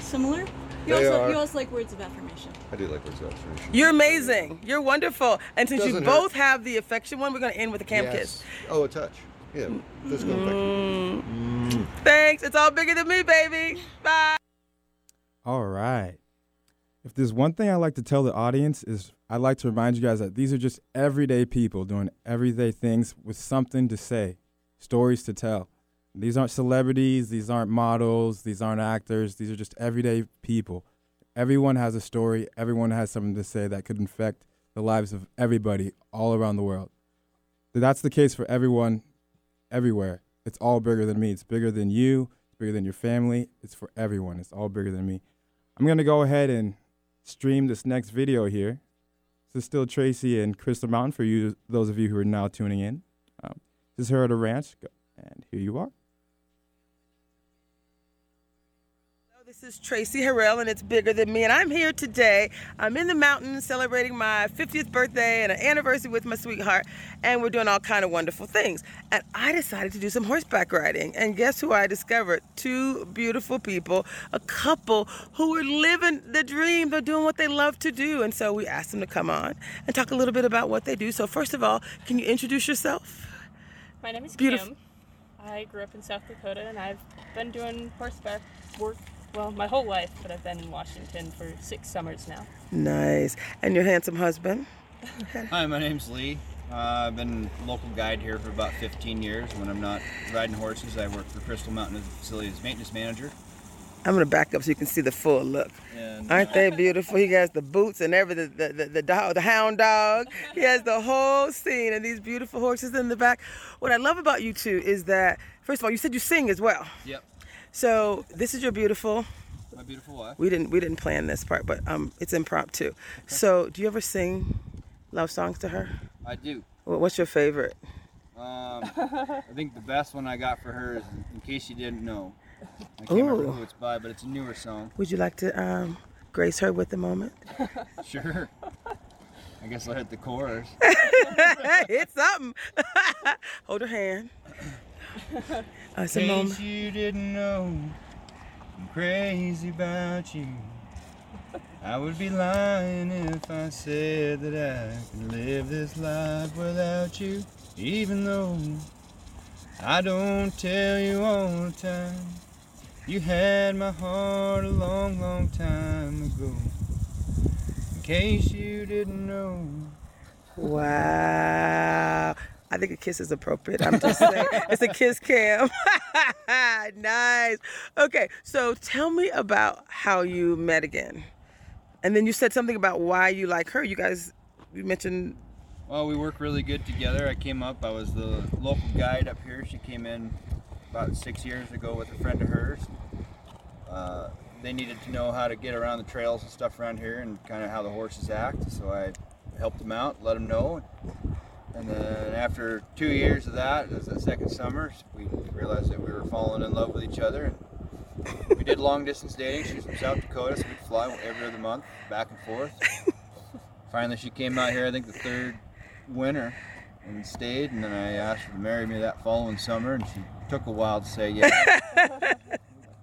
similar. You They also, are. you also like words of affirmation. I do like words of affirmation. You're amazing. You're wonderful. And since you Doesn't both hurt. have the affection one, we're gonna end with a camp yes. kiss. Oh, a touch. Yeah, physical affection. Thanks. It's all bigger than me, baby. Bye. All right. If there's one thing I like to tell the audience is I'd like to remind you guys that these are just everyday people doing everyday things with something to say, stories to tell. These aren't celebrities, these aren't models, these aren't actors, these are just everyday people. Everyone has a story, everyone has something to say that could infect the lives of everybody all around the world. That's the case for everyone everywhere. it's all bigger than me. It's bigger than you. It's bigger than your family. It's for everyone. It's all bigger than me. I'm gonna go ahead and stream this next video here. This is still Tracy and Crystal Mountain for you, those of you who are now tuning in. Um, this is her at a ranch, and here you are. Is Tracy Harrell, and it's bigger than me. And I'm here today. I'm in the mountains celebrating my 50th birthday and an anniversary with my sweetheart, and we're doing all kind of wonderful things. And I decided to do some horseback riding. And guess who I discovered? Two beautiful people, a couple who were living the dream. They're doing what they love to do. And so we asked them to come on and talk a little bit about what they do. So first of all, can you introduce yourself? My name is Beautiful. Kim. I grew up in South Dakota and I've been doing horseback work, well, my whole life, but I've been in Washington for six summers now. Nice. And your handsome husband? <laughs> Hi, my name's Lee. Uh, I've been local guide here for about 15 years. When I'm not riding horses, I work for Crystal Mountain as a facility as maintenance manager. I'm gonna back up so you can see the full look. And Aren't they <laughs> beautiful? He has the boots and everything, the, the, the, dog, the hound dog. He has the whole scene and these beautiful horses in the back. What I love about you two is that, first of all, you said you sing as well. yep, So this is your beautiful. my beautiful wife. We didn't we didn't plan this part, but um, it's impromptu. So do you ever sing love songs to her? I do. Wha- What's your favorite? Um, I think the best one I got for her is "In Case You Didn't Know." I can't remember Ooh. who it's by, but it's a newer song. Would you like to um, grace her with a moment? <laughs> Sure. I guess I'll hit the chorus. <laughs> it's something. <laughs> Hold her hand. <laughs> It's a In case you didn't know, I'm crazy about you. I would be lying if I said that I could live this life without you, even though I don't tell you all the time. You had my heart a long, long time ago. In case you didn't know. Wow. I think a kiss is appropriate. I'm just saying. <laughs> it's a kiss cam. <laughs> nice. Okay, so tell me about how you met again. And then you said something about why you like her. You guys, you mentioned, Well, we work really good together. I came up, I was the local guide up here. She came in about six years ago with a friend of hers. Uh, they needed to know how to get around the trails and stuff around here and kind of how the horses act. So I helped them out, let them know. And then after two years of that, it was the second summer, we realized that we were falling in love with each other. And we did long distance dating. She was from South Dakota, so we'd fly every other month, back and forth. Finally, she came out here, I think the third winter, and stayed. And then I asked her to marry me that following summer, and she took a while to say yes. <laughs>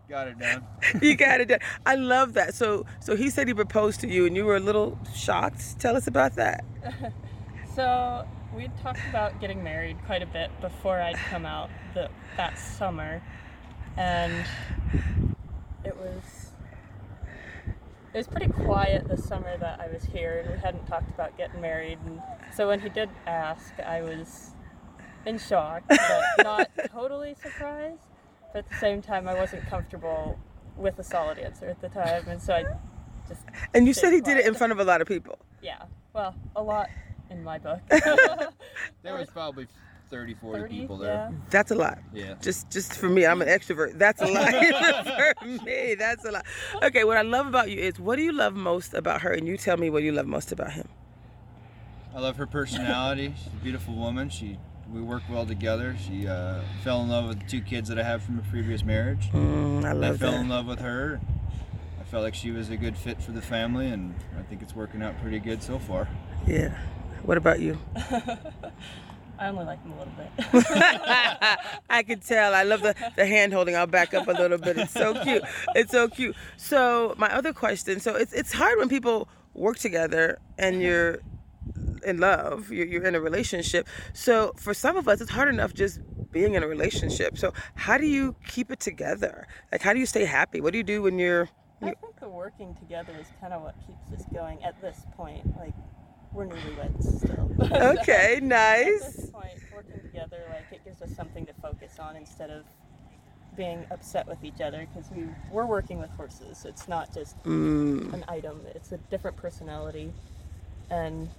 Got it done. you got it done. I love that. So, so he said he proposed to you, and you were a little shocked. Tell us about that. <laughs> So we had talked about getting married quite a bit before I'd come out the, that summer, and it was it was pretty quiet the summer that I was here, and we hadn't talked about getting married. And so when he did ask, I was in shock, but <laughs> not totally surprised. But at the same time, I wasn't comfortable with a solid answer at the time, and so I just And you said he did it in front of a lot of people. Yeah, well, a lot in my book. <laughs> <laughs> There was probably 30, 40 30, people yeah. there. That's a lot. Yeah. Just just for me, I'm an extrovert. That's a lot <laughs> for me. That's a lot. Okay, what I love about you is what do you love most about her, and you tell me what you love most about him. I love her personality. She's a beautiful woman. She we work well together. She uh, fell in love with the two kids that I have from a previous marriage. Mm, I I love fell in love with her. I felt like she was a good fit for the family, and I think it's working out pretty good so far. Yeah. What about you? <laughs> I only like him a little bit. <laughs> I can tell. I love the, the hand holding. I'll back up a little bit. It's so cute. It's so cute. So my other question. So it's it's hard when people work together and mm-hmm. you're in love. You're, you're in a relationship. So for some of us, it's hard enough just being in a relationship. So how do you keep it together? Like how do you stay happy? What do you do when you're I think the working together is kind of what keeps us going at this point. Like, we're newlyweds still. <laughs> okay? At Nice. this point, working together, like, it gives us something to focus on instead of being upset with each other because we, we're working with horses. It's not just Mm, an item, it's a different personality. And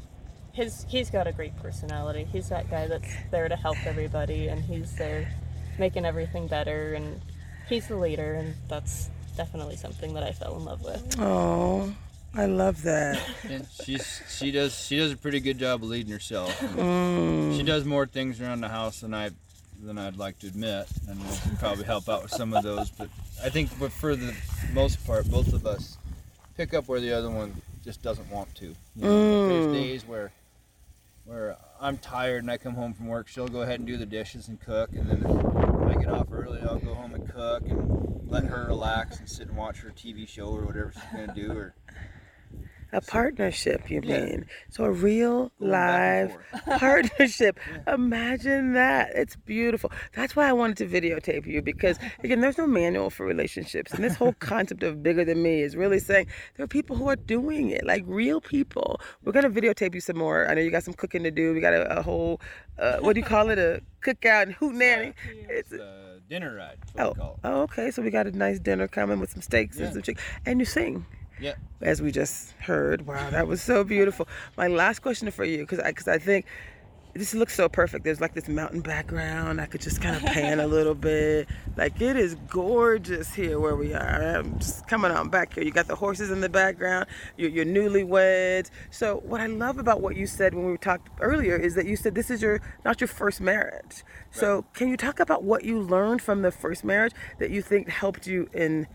his he's got a great personality. He's that guy that's there to help everybody, and he's there making everything better. And he's the leader, and that's definitely something that I fell in love with. Oh, I love that. And she's she does she does a pretty good job of leading herself. Mm. She does more things around the house than I than I'd like to admit, and we can probably help out with some of those. But I think, but for the most part, both of us pick up where the other one just doesn't want to. You know, Mm. There's days where where I'm tired and I come home from work. She'll go ahead and do the dishes and cook, and then if I get off early, I'll go home and cook and let her relax and sit and watch her TV show or whatever she's gonna do. Or A partnership, you Yeah. mean? So a real Going live <laughs> partnership. Imagine that. It's beautiful. That's why I wanted to videotape you because <laughs> again, there's no manual for relationships, and this whole concept of bigger than me is really saying there are people who are doing it, like real people. We're gonna videotape you some more. I know you got some cooking to do. We got a, a whole, uh, what do you call it, a cookout and hoot nanny. It's, the dinner ride. Oh, we call it. oh, okay. So we got a nice dinner coming with some steaks and some chicken, and you sing Yep. as we just heard. Wow, that was so beautiful. My last question for you, because I, cause I think this looks so perfect. There's like this mountain background. I could just kind of <laughs> pan a little bit. Like it is gorgeous here where we are. I'm just coming on back here. You got the horses in the background. You're, you're newlyweds. So what I love about what you said when we talked earlier is that you said this is your not your first marriage. So can you talk about what you learned from the first marriage that you think helped you in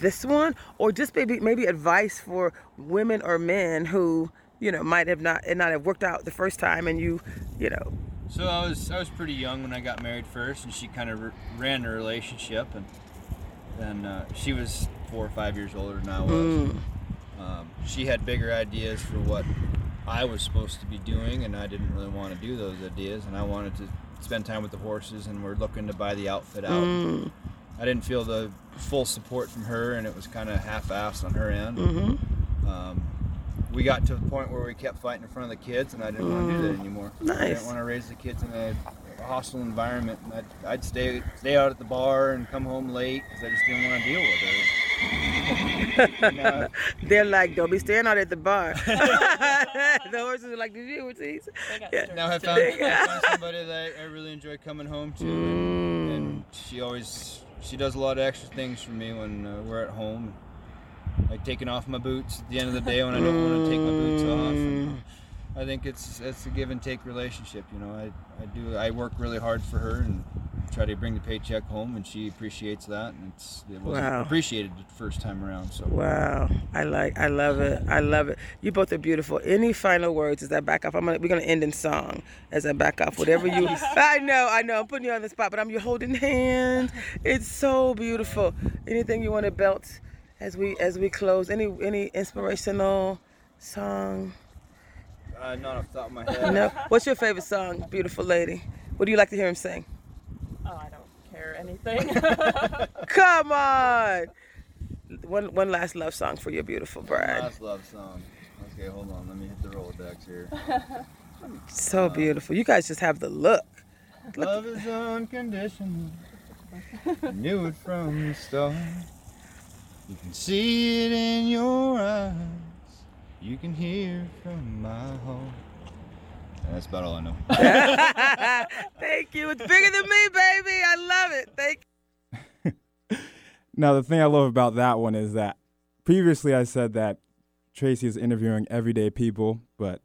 this one or just maybe maybe advice for women or men who you know might have not it not have worked out the first time and you you know So I was I was pretty young when I got married first, and she kind of r- ran the relationship, and then uh, she was four or five years older than I was. mm, Um, she had bigger ideas for what I was supposed to be doing, and I didn't really want to do those ideas, and I wanted to spend time with the horses, and we're looking to buy the outfit out. mm, I didn't feel the full support from her, and it was kind of half-assed on her end. mm-hmm. Um, we got to the point where we kept fighting in front of the kids, and I didn't want to do that ananymore. I Mm. Didn't want to raise the kids in a hostile environment. And I'd, I'd stay stay out at the bar and come home late because I just didn't want to deal with her. And, <laughs> uh, they're like don't be staying out at the bar <laughs> <laughs> the horses are like did you ever see I got Yeah. now I too. found, I found somebody that I really enjoy coming home to, and, Mm. and she always she does a lot of extra things for me when uh, we're at home. Like taking off my boots at the end of the day when I don't want to take my boots off. Mm. And I think it's it's a give and take relationship. You know, I, I do I work really hard for her and try to bring the paycheck home, and she appreciates that. And it's it wasn't Wow. appreciated the first time around. So Wow, I like, I love it, I love it. You both are beautiful. Any final words as I back off? I'm gonna, we're gonna end in song as I back off. Whatever you, <laughs> I know, I know, I'm putting you on the spot, but I'm you holding hands. It's so beautiful. Anything you want to belt as we as we close? Any any inspirational song? uh, not off the top of my <laughs> head. No. What's your favorite song, beautiful lady? What do you like to hear him sing? I don't care anything. <laughs> Come on. One one last love song for your beautiful bride. Last love song. Okay, hold on. Let me hit the Rolodex here. <laughs> So beautiful. You guys just have the look. Love is unconditional. Knew it from the start. You can see it in your eyes. You can hear it from my heart. And that's about all I know. <laughs> <laughs> Thank you. It's bigger than me, baby. I love it. Thank you. <laughs> Now, the thing I love about that one is that previously I said that Tracy is interviewing everyday people, but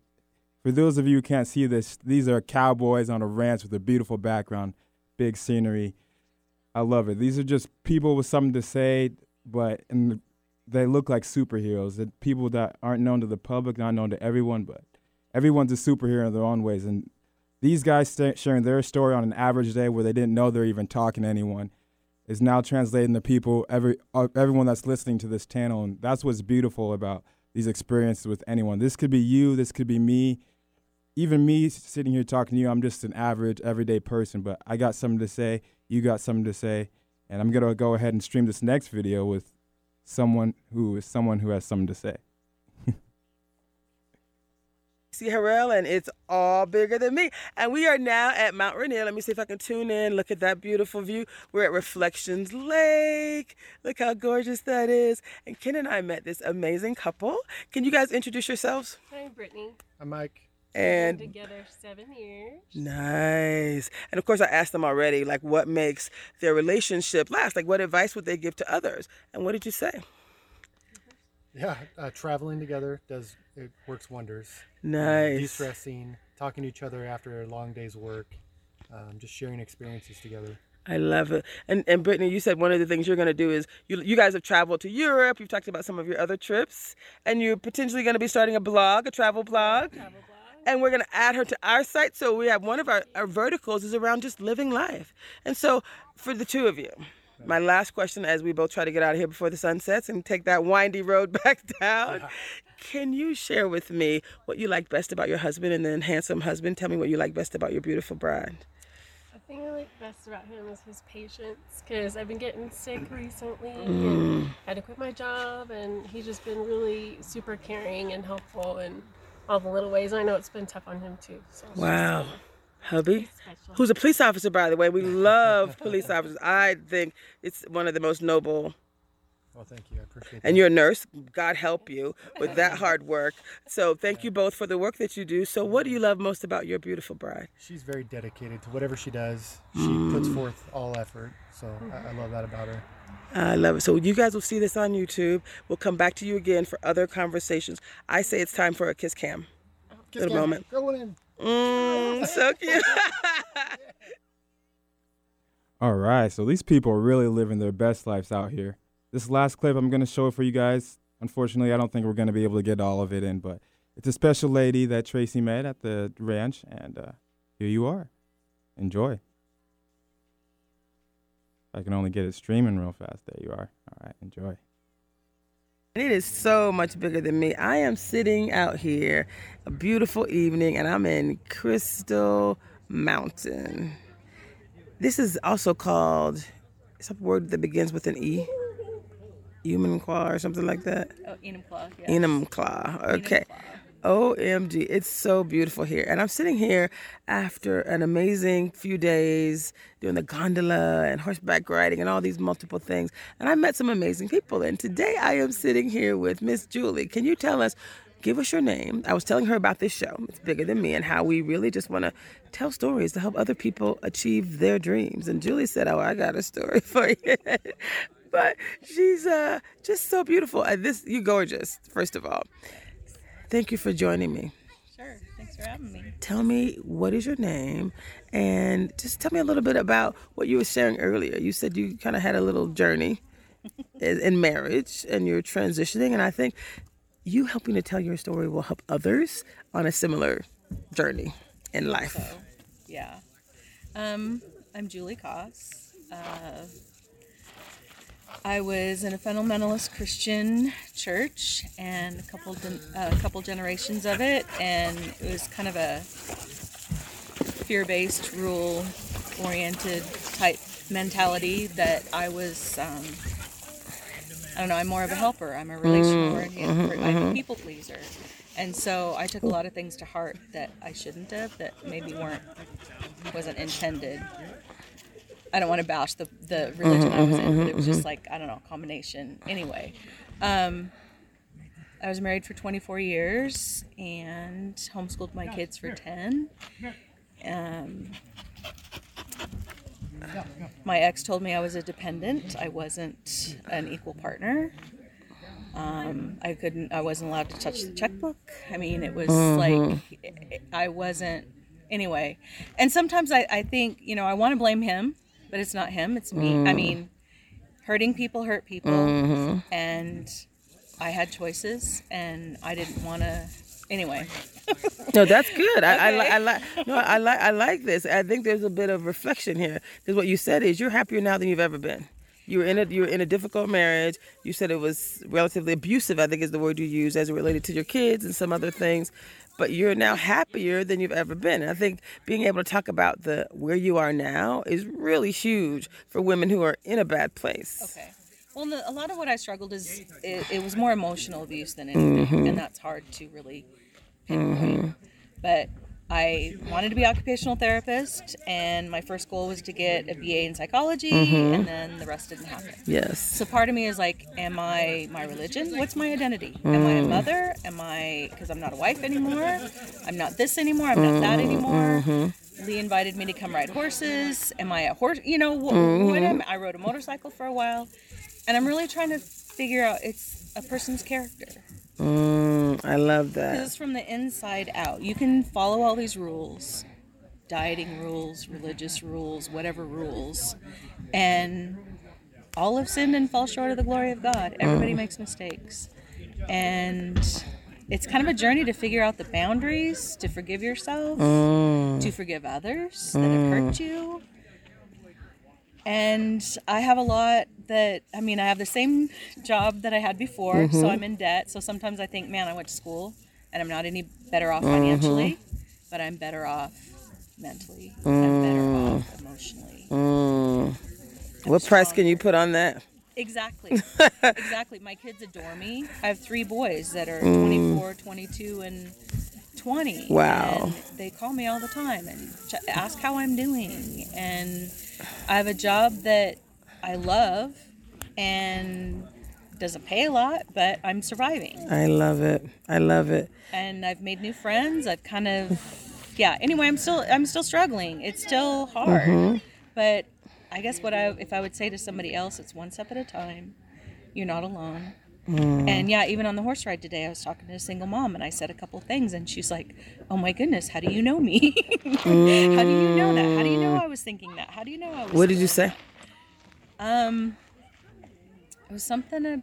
for those of you who can't see this, these are cowboys on a ranch with a beautiful background, big scenery. I love it. These are just people with something to say, but and they look like superheroes. The people that aren't known to the public, not known to everyone, but everyone's a superhero in their own ways. And these guys sta sharing their story on an average day where they didn't know they're even talking to anyone is now translating to people, every uh, everyone that's listening to this channel, and that's what's beautiful about these experiences with anyone. This could be you, this could be me, even me sitting here talking to you. I'm just an average, everyday person, but I got something to say. You got something to say, and I'm gonna go ahead and stream this next video with someone who is someone who has something to say. See Harrell, and it's all bigger than me. And we are now at Mount Rainier. Let me see if I can tune in. Look at that beautiful view. We're at Reflections Lake. Look how gorgeous that is. And Ken and I met this amazing couple. Can you guys introduce yourselves? Hi, Brittany. I'm Mike. And together seven years. Nice. And of course, I asked them already, like, what makes their relationship last? Like, what advice would they give to others? And what did you say? Yeah, uh, traveling together does it works wonders. Nice. De-stressing, talking to each other after a long day's work, um, just sharing experiences together. I love it. And and Brittany, you said one of the things you're going to do is you you guys have traveled to Europe. You've talked about some of your other trips, and you're potentially going to be starting a blog, a travel blog. Travel blog. And we're going to add her to our site. So we have one of our, our verticals is around just living life. And so for the two of you, my last question as we both try to get out of here before the sun sets and take that windy road <laughs> back down. <laughs> Can you share with me what you like best about your husband and then handsome husband? Tell me what you like best about your beautiful bride. The thing I like best about him is his patience because I've been getting sick recently Mm. and had to quit my job, and he's just been really super caring and helpful in all the little ways. I know it's been tough on him too. So Wow. just, Hubby, who's a police officer, by the way. We love police officers. I think it's one of the most noble. Well, thank you. I appreciate that. And you're a nurse. God help you with that hard work. So thank you both for the work that you do. So what do you love most about your beautiful bride? She's very dedicated to whatever she does. She Mm. puts forth all effort. So I, I love that about her. I love it. So you guys will see this on YouTube. We'll come back to you again for other conversations. I say it's time for a kiss cam. Kiss Little cam. moment. Go in. Mm, so <laughs> cute. <laughs> All right, so these people are really living their best lives out here. This last clip I'm going to show for you guys. Unfortunately, I don't think we're going to be able to get all of it in, but it's a special lady that Tracy met at the ranch, and uh, here you are. Enjoy. I can only get it streaming real fast. There you are. All right, enjoy. It is so much bigger than me. I am sitting out here, a beautiful evening, and I'm in Crystal Mountain. This is also called, it's a word that begins with an E. Human claw or something like that. Oh, Enumclaw. Yeah. Enumclaw. Okay. OMG, it's so beautiful here. And I'm sitting here after an amazing few days doing the gondola and horseback riding and all these multiple things. And I met some amazing people. And today I am sitting here with Miss Julie. Can you tell us, give us your name? I was telling her about this show, It's Bigger Than Me, and how we really just want to tell stories to help other people achieve their dreams. And Julie said, Oh, I got a story <laughs> for you. but she's uh, just so beautiful. And this, you're gorgeous, first of all. Thank you for joining me. Sure. Thanks for having me. Tell me what is your name, and just tell me a little bit about what you were sharing earlier. You said you kind of had a little journey <laughs> in in marriage, and you're transitioning, and I think you helping to tell your story will help others on a similar journey in life. So, yeah. Um, I'm Julie Koss. Uh, I was in a fundamentalist Christian church and a couple a couple generations of it, and it was kind of a fear-based, rule-oriented type mentality that I was. Um, I don't know. I'm more of a helper. I'm a mm, relational mm-hmm, oriented. I'm a mm-hmm. people pleaser, and so I took a lot of things to heart that I shouldn't have. That maybe weren't wasn't intended. I don't want to bash the, the religion I was in, but it was just like, I don't know, combination. Anyway, um, I was married for 24 years and homeschooled my kids for 10. Um, my ex told me I was a dependent. I wasn't an equal partner. Um, I couldn't. I wasn't allowed to touch the checkbook. I mean, it was like I wasn't. Anyway, and sometimes I, I think you know I want to blame him, but it's not him. It's me. I mm. mean, hurting people hurt people, mm-hmm. and I had choices, and I didn't want to. Anyway, <laughs> No, that's good. I, I, I like. No, I like. I like this. I think there's a bit of reflection here. Because what you said is you're happier now than you've ever been. You were in a you were in a difficult marriage. You said it was relatively abusive. I think is the word you used as it related to your kids and some other things. But you're now happier than you've ever been. And I think being able to talk about the where you are now is really huge for women who are in a bad place. Okay. Well, a lot of what I struggled is it, it was more emotional abuse than anything, and mm-hmm. that's hard to really pinpoint. Mm-hmm. But I wanted to be occupational therapist, and my first goal was to get a BA in psychology, Mhm. and then the rest didn't happen. Yes. So part of me is like, am I my religion? What's my identity? Am I a Mm. mother? Am I because I'm not a wife anymore? I'm not this anymore. I'm not that Mhm, anymore. mhm. Lee invited me to come ride horses. Am I a horse? You know, wh- Mhm. what am I? rode a motorcycle for a while, and I'm really trying to figure out it's a person's character. Mm, I love that. it's from the inside out. You can follow all these rules, dieting rules, religious rules, whatever rules, and all have sinned and fall short of the glory of God. Everybody Mm. makes mistakes. And it's kind of a journey to figure out the boundaries, to forgive yourself, Mm. to forgive others that have hurt Mm. you. And I have a lot that, I mean, I have the same job that I had before, so Mhm. I'm in debt. So sometimes I think, man, I went to school and I'm not any better off financially, but I'm better off mentally. I'm better Mm. off emotionally. Mm. What price can you put on that? Exactly. <laughs> exactly. My kids adore me. I have three boys that are Mm. 24, 22, and 20. Wow. And they call me all the time and ch- ask how I'm doing. And I have a job that I love and doesn't pay a lot, but I'm surviving. I love it. I love it. And I've made new friends. I've kind of yeah, anyway, I'm still I'm still struggling. It's still hard. Mhm. But I guess what I if I would say to somebody else, it's one step at a time. You're not alone. Mm. And yeah, even on the horse ride today, I was talking to a single mom and I said a couple things, and she's like, Oh my goodness, how do you know me? <laughs> how do you know that? How do you know I was thinking that? How do you know I was What did you say? that? Um, it was something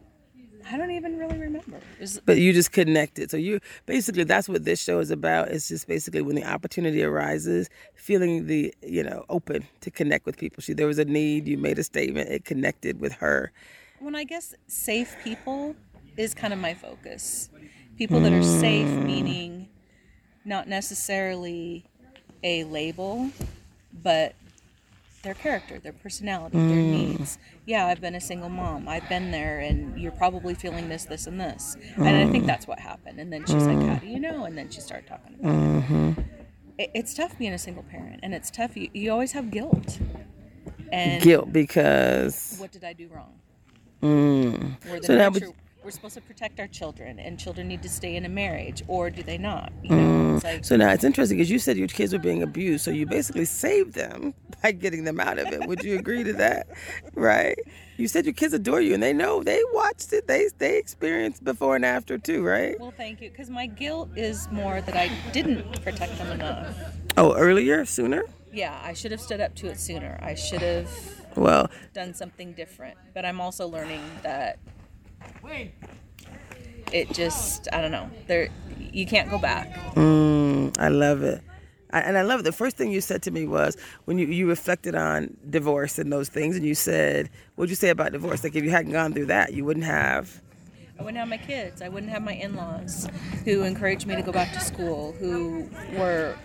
I don't even really remember. Was, But you just connected. So you basically that's what this show is about. It's just basically when the opportunity arises, feeling the you know open to connect with people. She there was a need. You made a statement. It connected with her. when I guess safe people is kind of my focus. People that are safe, Mm. meaning not necessarily a label, but their character, their personality, their Mm. needs. Yeah, I've been a single mom. I've been there, and you're probably feeling this, this, and this. And I think Mm. that's what happened. And then she's like, Mm. How do you know? And then she started talking about it. hmm it. It's tough being a single parent, and it's tough. You, you always have guilt. And Guilt because. what did I do wrong? Mm. So now, nurture- we're supposed to protect our children, and children need to stay in a marriage, or do they not? You know, it's like Mm. So now it's interesting because you said your kids were being abused, so you basically saved them <laughs> by getting them out of it. Would you agree to that? Right? You said your kids adore you, and they know they watched it. They they experienced before and after too, right? well, thank you, because my guilt is more that I didn't protect them enough. Oh, earlier, sooner. Yeah, I should have stood up to it sooner. I should have Well, done something different. But I'm also learning that it just I don't know. There you can't go back. mm, I love it. I, and I love it. The first thing you said to me was when you, you reflected on divorce and those things, and you said, "What'd you say about divorce? Like if you hadn't gone through that, you wouldn't have." I wouldn't have my kids. I wouldn't have my in-laws who encouraged me to go back to school, who were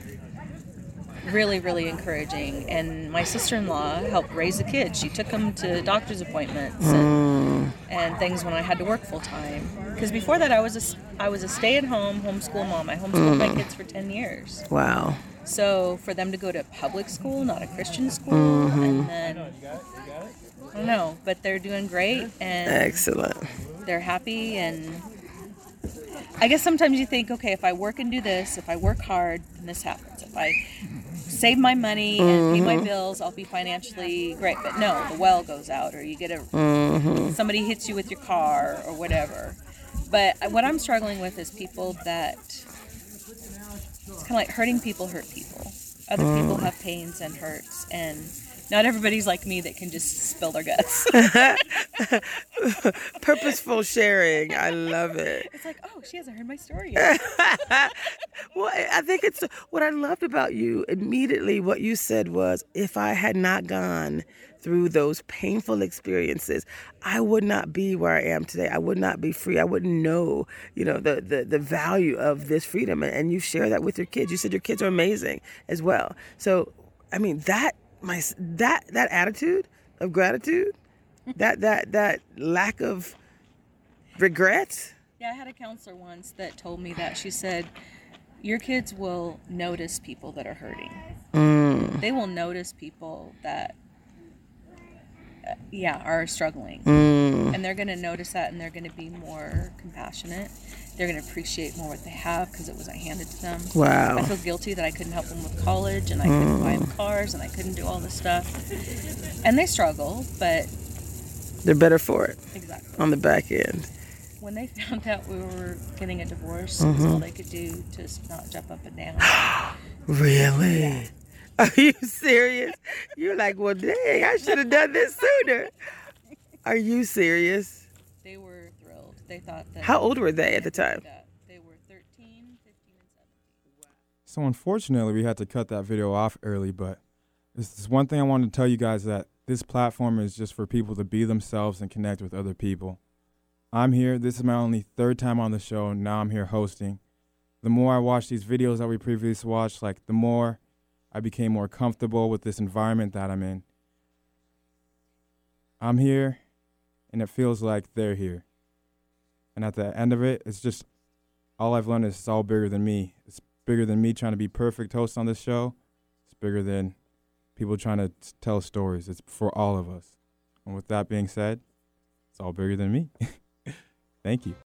really, really encouraging. And my sister-in-law helped raise the kids. She took them to doctor's appointments and, and things when I had to work full time. Because before that, I was a I was a stay-at-home homeschool mom. I homeschooled my Mm. kids for ten years. Wow. So for them to go to public school, not a Christian school, Mhm. and then I don't know, but they're doing great and Excellent. they're happy and I guess sometimes you think, okay, if I work and do this, if I work hard, then this happens. If I save my money and pay my Mhm. bills, I'll be financially great. But no, the well goes out, or you get a mm-hmm. somebody hits you with your car or whatever. But what I'm struggling with is people that it's kind of like hurting people hurt people. Other people Mm. have pains and hurts, and not everybody's like me that can just spill their guts. <laughs> Purposeful sharing. I love it. It's like, oh, she hasn't heard my story yet. <laughs> well, I think it's what I loved about you. Immediately, what you said was, if I had not gone through those painful experiences, I would not be where I am today. I would not be free. I wouldn't know, you know, the the, the value of this freedom. And, and you share that with your kids. You said your kids are amazing as well. So, I mean, that my that that attitude of gratitude, that that that lack of regret. Yeah, I had a counselor once that told me that. She said, your kids will notice people that are hurting. Mm. They will notice people that, uh, yeah, are struggling. Mm. And they're going to notice that and they're going to be more compassionate. They're going to appreciate more what they have because it wasn't handed to them. Wow. I feel guilty that I couldn't help them with college and I couldn't buy them Mm. cars and I couldn't do all this stuff. And they struggle, but They're better for it. Exactly. On the back end. when they <laughs> found out we were getting a divorce, was all they could do to not jump up and down. <gasps> Really? <laughs> Are you serious? You're like, well, dang, I should have done this sooner. <laughs> Are you serious? They were thrilled. They thought that. How old were they at the time? They were 13, 15, and 17. So unfortunately, we had to cut that video off early, but this is one thing I wanted to tell you guys that this platform is just for people to be themselves and connect with other people. I'm here. This is my only third time on the show. Now I'm here hosting. The more I watch these videos that we previously watched, like the more I became more comfortable with this environment that I'm in. I'm here, and it feels like they're here. And at the end of it, it's just all I've learned is it's all bigger than me. It's bigger than me trying to be perfect host on this show. It's bigger than people trying to t- tell stories. It's for all of us. And with that being said, it's all bigger than me. <laughs> Thank you.